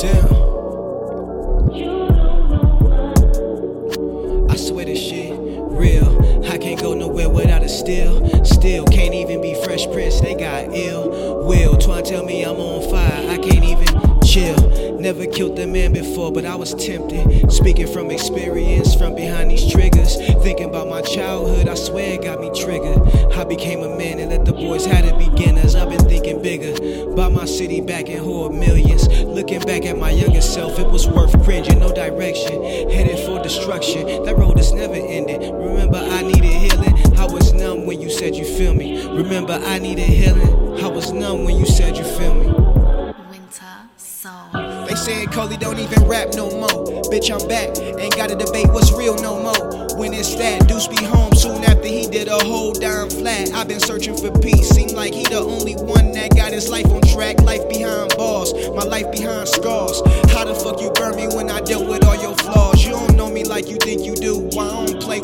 Damn. I swear this shit real. I can't go nowhere without a still. Still can't even be Fresh pressed. They got ill will. Try tell me I'm on fire. I can't even chill. Never killed a man before, but I was tempted. Speaking from experience, from behind these I became a man and let the boys had it beginners. I've been thinking bigger. About my city back in hoard millions. Looking back at my younger self, it was worth cringing. No direction, headed for destruction. That road is never ending. Remember, I needed healing. I was numb when you said you feel me. Remember, I needed healing. I was numb when you said you feel me. Winter Soul. They said Koley don't even rap no more. Bitch, I'm back. Ain't gotta debate what's real no more. When it's that, Deuce be home soon after he did a whole dime flat. I've been searching for peace. Seem like he the only one that got his life on track. Life behind bars, my life behind scars. How the fuck you burn me when I dealt with all your flaws? You don't know me like you think you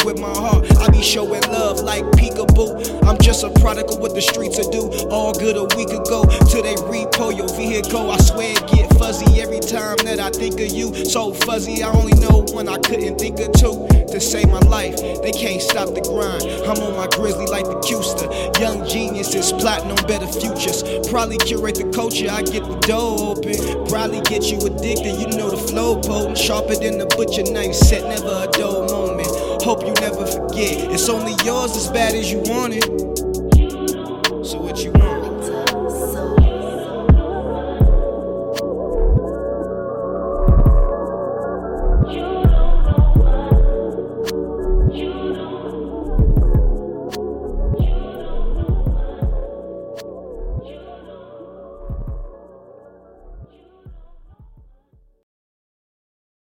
with my heart? I be showing love like peekaboo. I'm just a product of what the streets will do. All good a week ago till they repo your vehicle. I swear it get fuzzy every time that I think of you. So fuzzy, I only know one I couldn't think of two to save my life. They can't stop the grind. I'm on my grizzly like the Custer. Young geniuses plotting on better futures. Probably curate the culture, I get the door open. Probably get you addicted, you know the flow potent. Sharper than the butcher knife set, never a moment. Hope you never forget. It's only yours as bad as you want it.